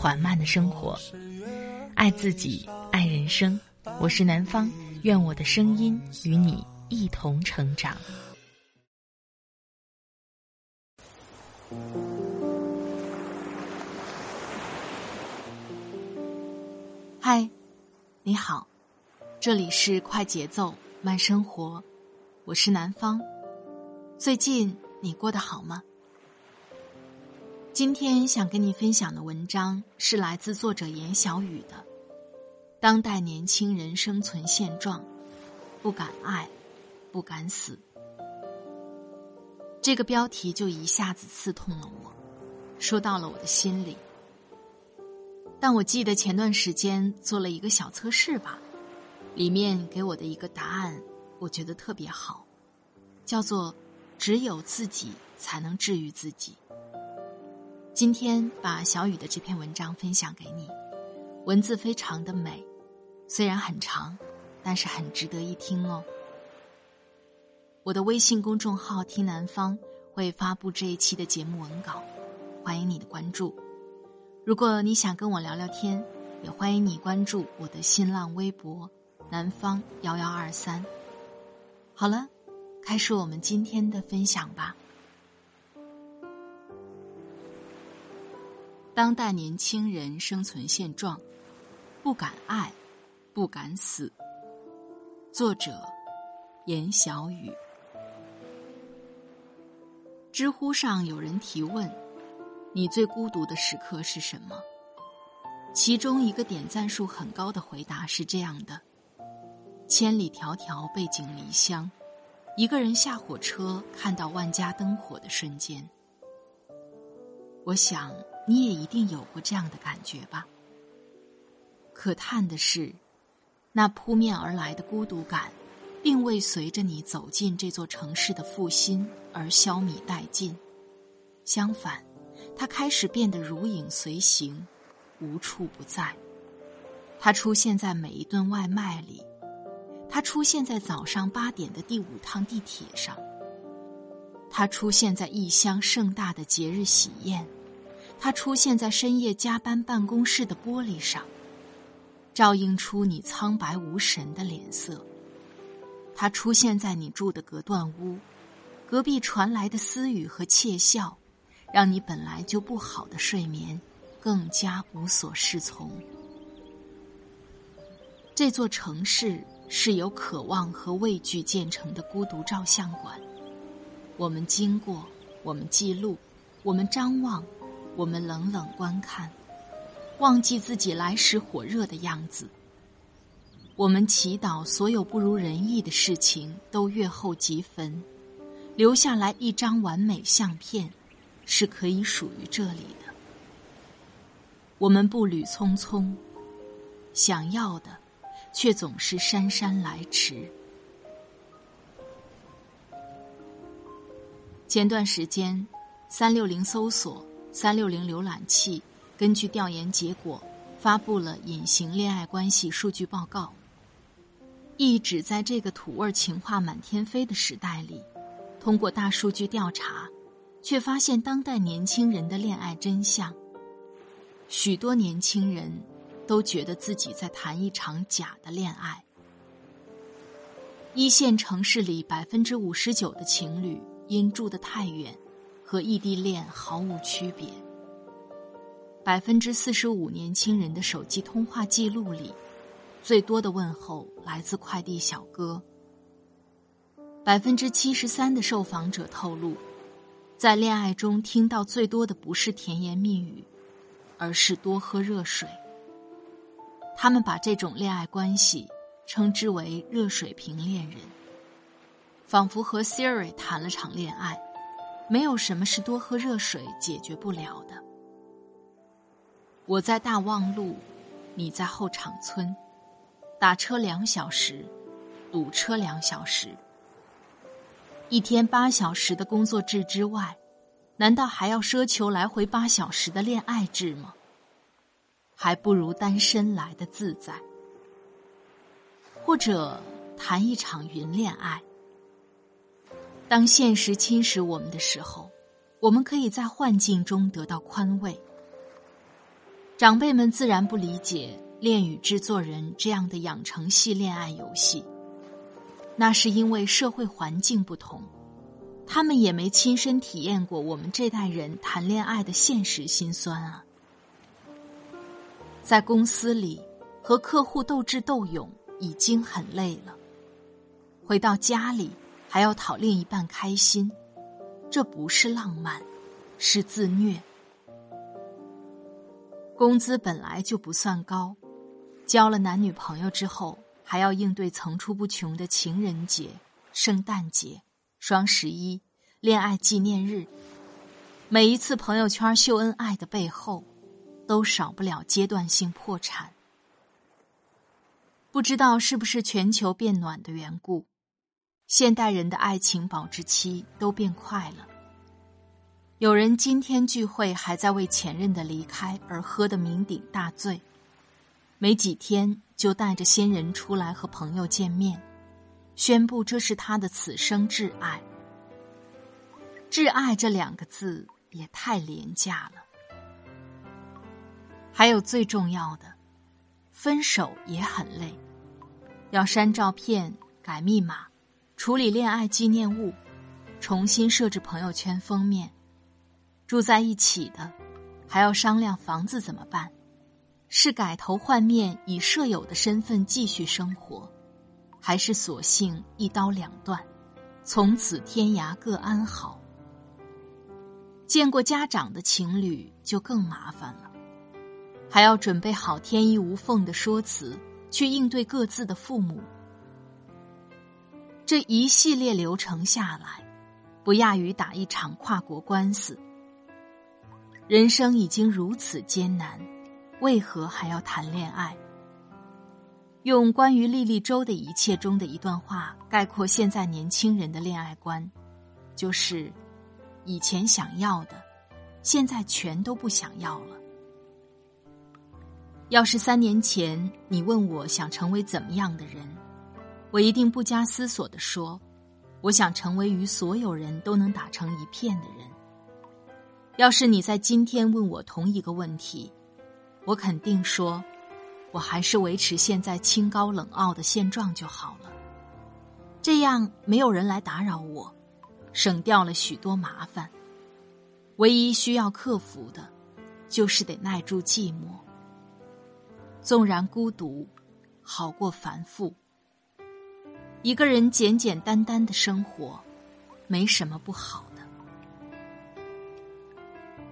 缓慢的生活，爱自己，爱人生。我是南方，愿我的声音与你一同成长。嗨，你好，这里是快节奏慢生活，我是南方。最近你过得好吗？今天想跟你分享的文章是来自作者严小雨的《当代年轻人生存现状：不敢爱，不敢死》。这个标题就一下子刺痛了我，说到了我的心里。但我记得前段时间做了一个小测试吧，里面给我的一个答案，我觉得特别好，叫做“只有自己才能治愈自己”。今天把小雨的这篇文章分享给你，文字非常的美，虽然很长，但是很值得一听哦。我的微信公众号“听南方”会发布这一期的节目文稿，欢迎你的关注。如果你想跟我聊聊天，也欢迎你关注我的新浪微博“南方幺幺二三”。好了，开始我们今天的分享吧。当代年轻人生存现状：不敢爱，不敢死。作者：严小雨。知乎上有人提问：“你最孤独的时刻是什么？”其中一个点赞数很高的回答是这样的：“千里迢迢背井离乡，一个人下火车，看到万家灯火的瞬间。”我想。你也一定有过这样的感觉吧？可叹的是，那扑面而来的孤独感，并未随着你走进这座城市的复兴而消弭殆尽。相反，它开始变得如影随形，无处不在。它出现在每一顿外卖里，它出现在早上八点的第五趟地铁上，它出现在异乡盛大的节日喜宴。它出现在深夜加班办公室的玻璃上，照映出你苍白无神的脸色。它出现在你住的隔断屋，隔壁传来的私语和窃笑，让你本来就不好的睡眠更加无所适从。这座城市是由渴望和畏惧建成的孤独照相馆。我们经过，我们记录，我们张望。我们冷冷观看，忘记自己来时火热的样子。我们祈祷所有不如人意的事情都月后即焚，留下来一张完美相片，是可以属于这里的。我们步履匆匆，想要的却总是姗姗来迟。前段时间，三六零搜索。三六零浏览器根据调研结果发布了隐形恋爱关系数据报告。意指在这个土味情话满天飞的时代里，通过大数据调查，却发现当代年轻人的恋爱真相。许多年轻人都觉得自己在谈一场假的恋爱。一线城市里百分之五十九的情侣因住得太远。和异地恋毫无区别。百分之四十五年轻人的手机通话记录里，最多的问候来自快递小哥。百分之七十三的受访者透露，在恋爱中听到最多的不是甜言蜜语，而是多喝热水。他们把这种恋爱关系称之为“热水瓶恋人”，仿佛和 Siri 谈了场恋爱。没有什么是多喝热水解决不了的。我在大望路，你在后场村，打车两小时，堵车两小时。一天八小时的工作制之外，难道还要奢求来回八小时的恋爱制吗？还不如单身来的自在。或者谈一场云恋爱。当现实侵蚀我们的时候，我们可以在幻境中得到宽慰。长辈们自然不理解《恋与制作人》这样的养成系恋爱游戏。那是因为社会环境不同，他们也没亲身体验过我们这代人谈恋爱的现实辛酸啊。在公司里和客户斗智斗勇已经很累了，回到家里还要讨另一半开心，这不是浪漫，是自虐。工资本来就不算高，交了男女朋友之后。还要应对层出不穷的情人节、圣诞节、双十一、恋爱纪念日，每一次朋友圈秀恩爱的背后，都少不了阶段性破产。不知道是不是全球变暖的缘故，现代人的爱情保质期都变快了。有人今天聚会还在为前任的离开而喝得酩酊大醉，没几天。就带着新人出来和朋友见面，宣布这是他的此生挚爱。挚爱这两个字也太廉价了。还有最重要的，分手也很累，要删照片、改密码、处理恋爱纪念物、重新设置朋友圈封面。住在一起的，还要商量房子怎么办。是改头换面以舍友的身份继续生活，还是索性一刀两断，从此天涯各安好？见过家长的情侣就更麻烦了，还要准备好天衣无缝的说辞去应对各自的父母。这一系列流程下来，不亚于打一场跨国官司。人生已经如此艰难。为何还要谈恋爱？用关于莉莉周的一切中的一段话概括现在年轻人的恋爱观，就是：以前想要的，现在全都不想要了。要是三年前你问我想成为怎么样的人，我一定不加思索地说，我想成为与所有人都能打成一片的人。要是你在今天问我同一个问题，我肯定说，我还是维持现在清高冷傲的现状就好了。这样没有人来打扰我，省掉了许多麻烦。唯一需要克服的，就是得耐住寂寞。纵然孤独，好过繁复。一个人简简单单的生活，没什么不好的。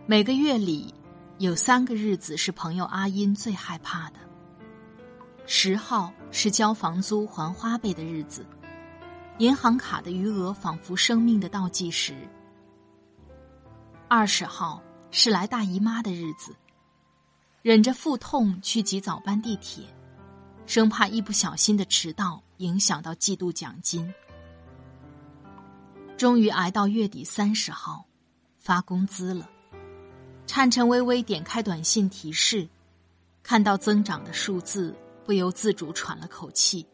每个月里。有三个日子是朋友阿英最害怕的。十号是交房租还花呗的日子，银行卡的余额仿佛生命的倒计时。二十号是来大姨妈的日子，忍着腹痛去挤早班地铁，生怕一不小心的迟到影响到季度奖金。终于挨到月底三十号，发工资了。颤颤巍巍点开短信提示，看到增长的数字，不由自主喘了口气。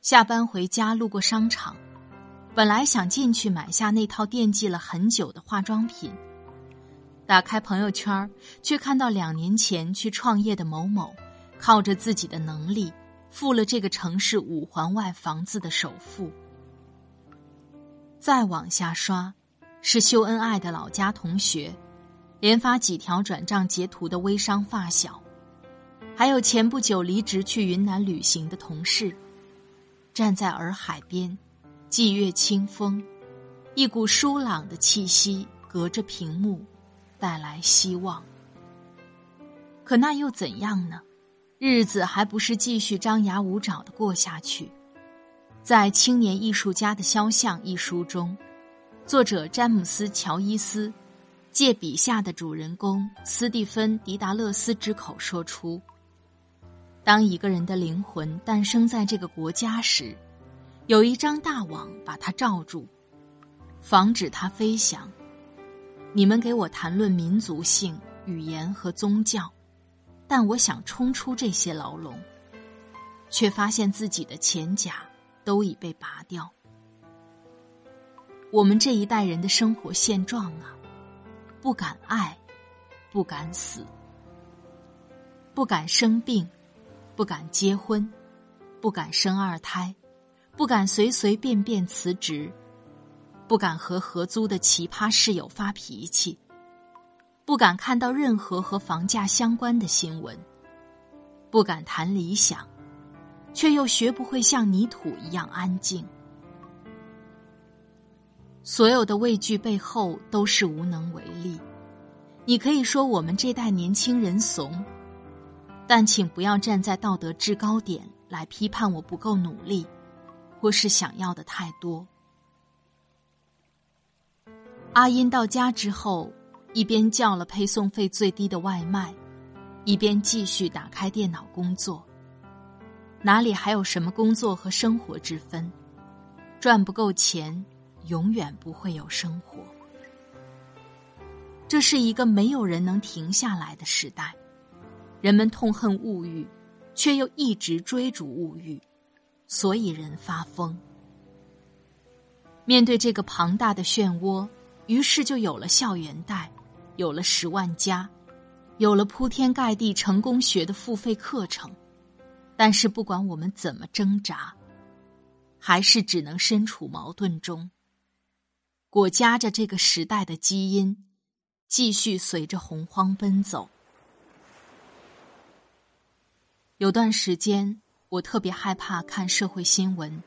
下班回家路过商场，本来想进去买下那套惦记了很久的化妆品，打开朋友圈，却看到两年前去创业的某某，靠着自己的能力，付了这个城市五环外房子的首付。再往下刷，是秀恩爱的老家同学。连发几条转账截图的微商发小，还有前不久离职去云南旅行的同事，站在洱海边，霁月清风，一股舒朗的气息隔着屏幕，带来希望。可那又怎样呢？日子还不是继续张牙舞爪的过下去。在《青年艺术家的肖像》一书中，作者詹姆斯·乔伊斯。借笔下的主人公斯蒂芬·迪达勒斯之口说出：“当一个人的灵魂诞生在这个国家时，有一张大网把它罩住，防止它飞翔。你们给我谈论民族性、语言和宗教，但我想冲出这些牢笼，却发现自己的前甲都已被拔掉。我们这一代人的生活现状啊！”不敢爱，不敢死，不敢生病，不敢结婚，不敢生二胎，不敢随随便便辞职，不敢和合租的奇葩室友发脾气，不敢看到任何和房价相关的新闻，不敢谈理想，却又学不会像泥土一样安静。所有的畏惧背后都是无能为力。你可以说我们这代年轻人怂，但请不要站在道德制高点来批判我不够努力，或是想要的太多。阿音到家之后，一边叫了配送费最低的外卖，一边继续打开电脑工作。哪里还有什么工作和生活之分？赚不够钱。永远不会有生活。这是一个没有人能停下来的时代，人们痛恨物欲，却又一直追逐物欲，所以人发疯。面对这个庞大的漩涡，于是就有了校园贷，有了十万加，有了铺天盖地成功学的付费课程。但是不管我们怎么挣扎，还是只能身处矛盾中。裹夹着这个时代的基因，继续随着洪荒奔走。有段时间，我特别害怕看社会新闻，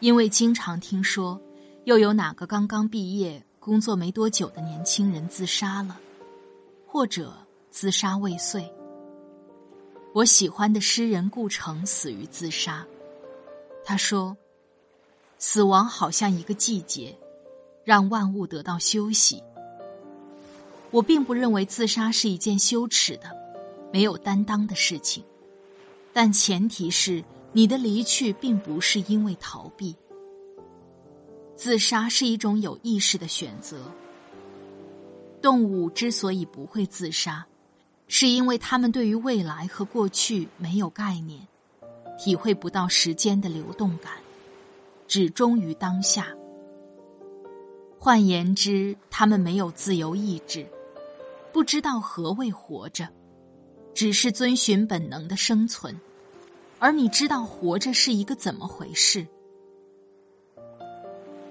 因为经常听说又有哪个刚刚毕业、工作没多久的年轻人自杀了，或者自杀未遂。我喜欢的诗人顾城死于自杀，他说：“死亡好像一个季节。”让万物得到休息。我并不认为自杀是一件羞耻的、没有担当的事情，但前提是你的离去并不是因为逃避。自杀是一种有意识的选择。动物之所以不会自杀，是因为它们对于未来和过去没有概念，体会不到时间的流动感，只忠于当下。换言之，他们没有自由意志，不知道何谓活着，只是遵循本能的生存。而你知道活着是一个怎么回事？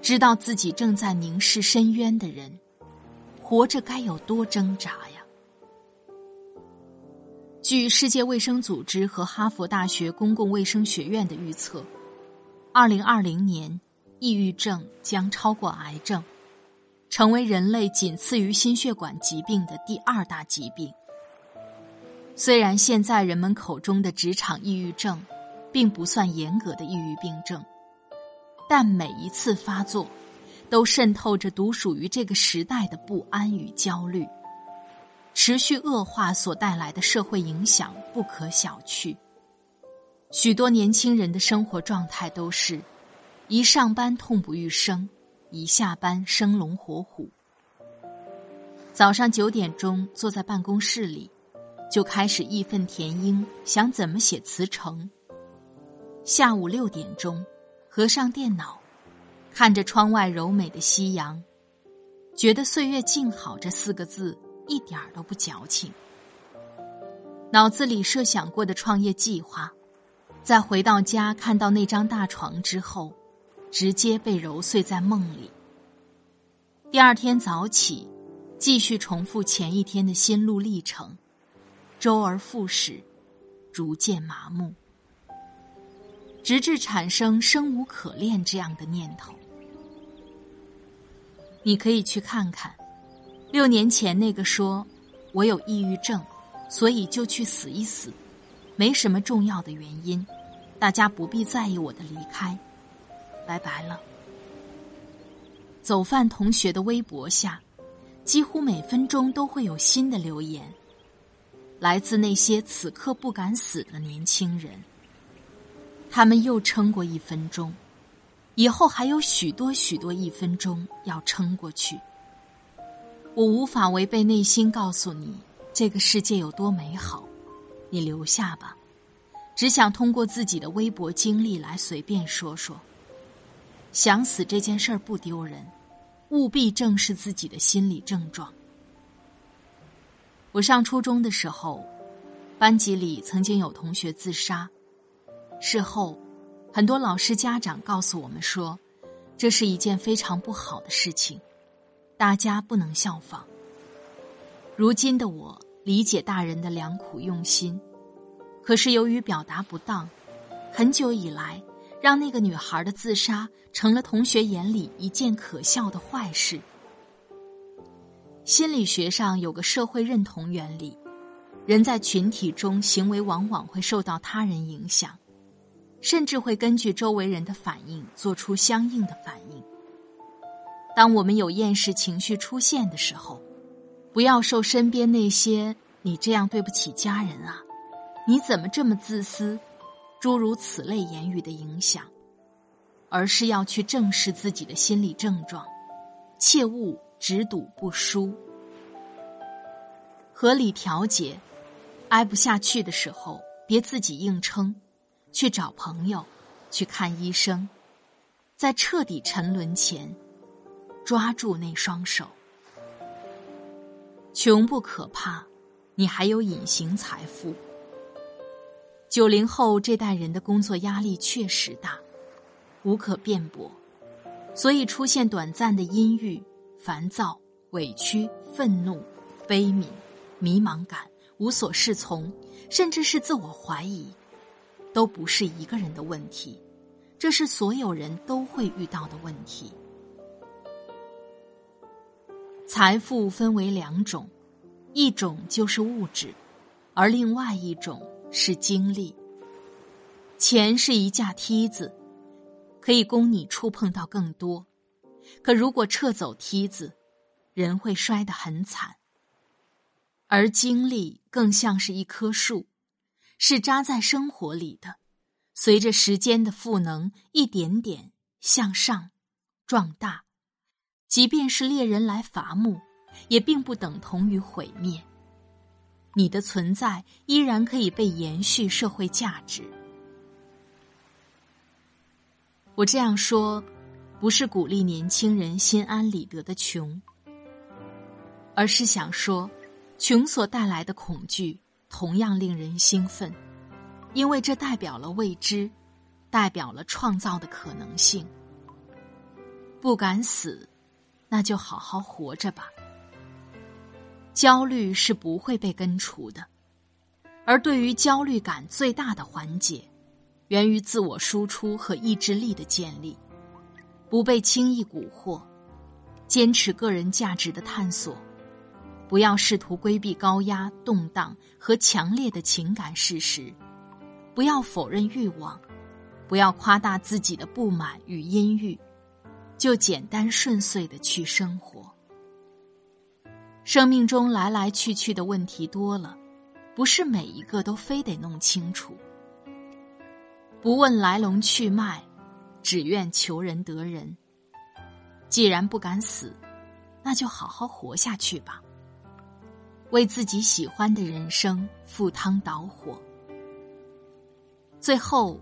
知道自己正在凝视深渊的人，活着该有多挣扎呀？据世界卫生组织和哈佛大学公共卫生学院的预测，二零二零年，抑郁症将超过癌症。成为人类仅次于心血管疾病的第二大疾病。虽然现在人们口中的职场抑郁症，并不算严格的抑郁病症，但每一次发作，都渗透着独属于这个时代的不安与焦虑，持续恶化所带来的社会影响不可小觑。许多年轻人的生活状态都是，一上班痛不欲生。一下班生龙活虎，早上九点钟坐在办公室里，就开始义愤填膺，想怎么写辞呈。下午六点钟，合上电脑，看着窗外柔美的夕阳，觉得“岁月静好”这四个字一点儿都不矫情。脑子里设想过的创业计划，在回到家看到那张大床之后。直接被揉碎在梦里。第二天早起，继续重复前一天的心路历程，周而复始，逐渐麻木，直至产生生无可恋这样的念头。你可以去看看，六年前那个说“我有抑郁症，所以就去死一死”，没什么重要的原因，大家不必在意我的离开。拜拜了。走饭同学的微博下，几乎每分钟都会有新的留言，来自那些此刻不敢死的年轻人。他们又撑过一分钟，以后还有许多许多一分钟要撑过去。我无法违背内心告诉你，这个世界有多美好，你留下吧。只想通过自己的微薄经历来随便说说。想死这件事儿不丢人。务必正视自己的心理症状。我上初中的时候，班级里曾经有同学自杀。事后，很多老师、家长告诉我们说，这是一件非常不好的事情，大家不能效仿。如今的我理解大人的良苦用心，可是由于表达不当，很久以来。让那个女孩的自杀成了同学眼里一件可笑的坏事。心理学上有个社会认同原理，人在群体中行为往往会受到他人影响，甚至会根据周围人的反应做出相应的反应。当我们有厌世情绪出现的时候，不要受身边那些“你这样对不起家人啊，你怎么这么自私”。诸如此类言语的影响，而是要去正视自己的心理症状，切勿只赌不输。合理调节，挨不下去的时候，别自己硬撑，去找朋友，去看医生，在彻底沉沦前，抓住那双手。穷不可怕，你还有隐形财富。九零后这代人的工作压力确实大，无可辩驳，所以出现短暂的阴郁、烦躁、委屈、愤怒、悲悯、迷茫感、无所适从，甚至是自我怀疑，都不是一个人的问题，这是所有人都会遇到的问题。财富分为两种，一种就是物质，而另外一种。是经历。钱是一架梯子，可以供你触碰到更多。可如果撤走梯子，人会摔得很惨。而经历更像是一棵树，是扎在生活里的，随着时间的赋能，一点点向上壮大。即便是猎人来伐木，也并不等同于毁灭。你的存在依然可以被延续社会价值。我这样说，不是鼓励年轻人心安理得的穷，而是想说，穷所带来的恐惧同样令人兴奋，因为这代表了未知，代表了创造的可能性。不敢死，那就好好活着吧。焦虑是不会被根除的，而对于焦虑感最大的缓解，源于自我输出和意志力的建立，不被轻易蛊惑，坚持个人价值的探索，不要试图规避高压、动荡和强烈的情感事实，不要否认欲望，不要夸大自己的不满与阴郁，就简单顺遂的去生活。生命中来来去去的问题多了，不是每一个都非得弄清楚。不问来龙去脉，只愿求人得人。既然不敢死，那就好好活下去吧。为自己喜欢的人生赴汤蹈火。最后，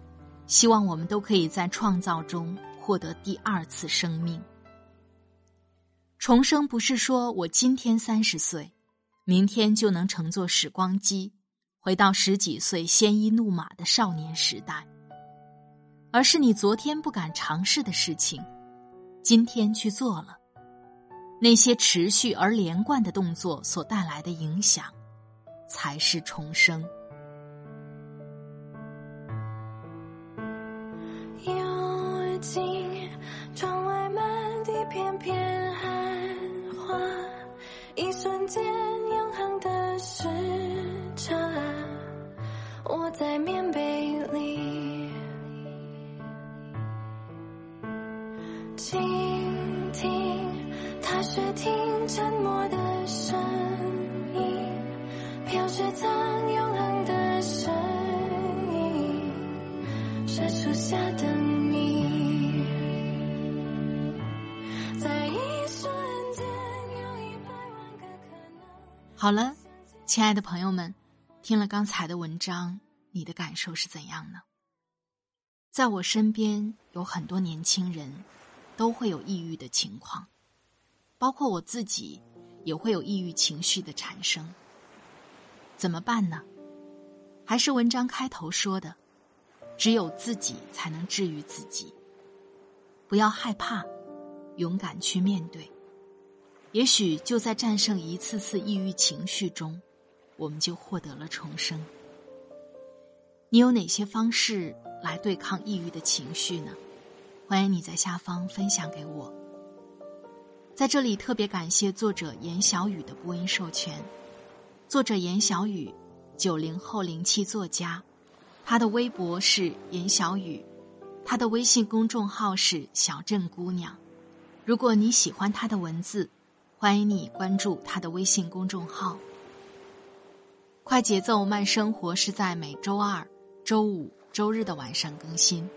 希望我们都可以在创造中获得第二次生命。重生不是说我今天三十岁，明天就能乘坐时光机，回到十几岁鲜衣怒马的少年时代，而是你昨天不敢尝试的事情，今天去做了，那些持续而连贯的动作所带来的影响，才是重生。又进窗外满地片片寒花。一瞬间，永恒的时差，我在棉被里倾听他大雪听沉默的声音，飘雪藏永恒的声音，是初夏的你。在一瞬间，有一百万个可能。好了，亲爱的朋友们，听了刚才的文章，你的感受是怎样呢？在我身边有很多年轻人，都会有抑郁的情况，包括我自己也会有抑郁情绪的产生。怎么办呢？还是文章开头说的，只有自己才能治愈自己。不要害怕，勇敢去面对。也许就在战胜一次次抑郁情绪中，我们就获得了重生。你有哪些方式来对抗抑郁的情绪呢？欢迎你在下方分享给我。在这里特别感谢作者严小雨的播音授权。作者严小雨，九零后灵气作家，他的微博是严小雨，他的微信公众号是小镇姑娘。如果你喜欢他的文字，欢迎你关注他的微信公众号。快节奏慢生活是在每周二、周五、周日的晚上更新。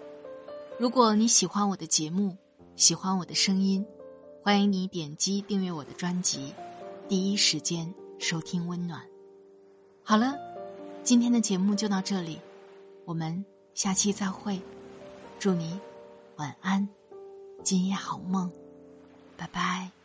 如果你喜欢我的节目，喜欢我的声音，欢迎你点击订阅我的专辑，第一时间收听温暖。好了，今天的节目就到这里，我们下期再会。祝你晚安，今夜好梦，拜拜。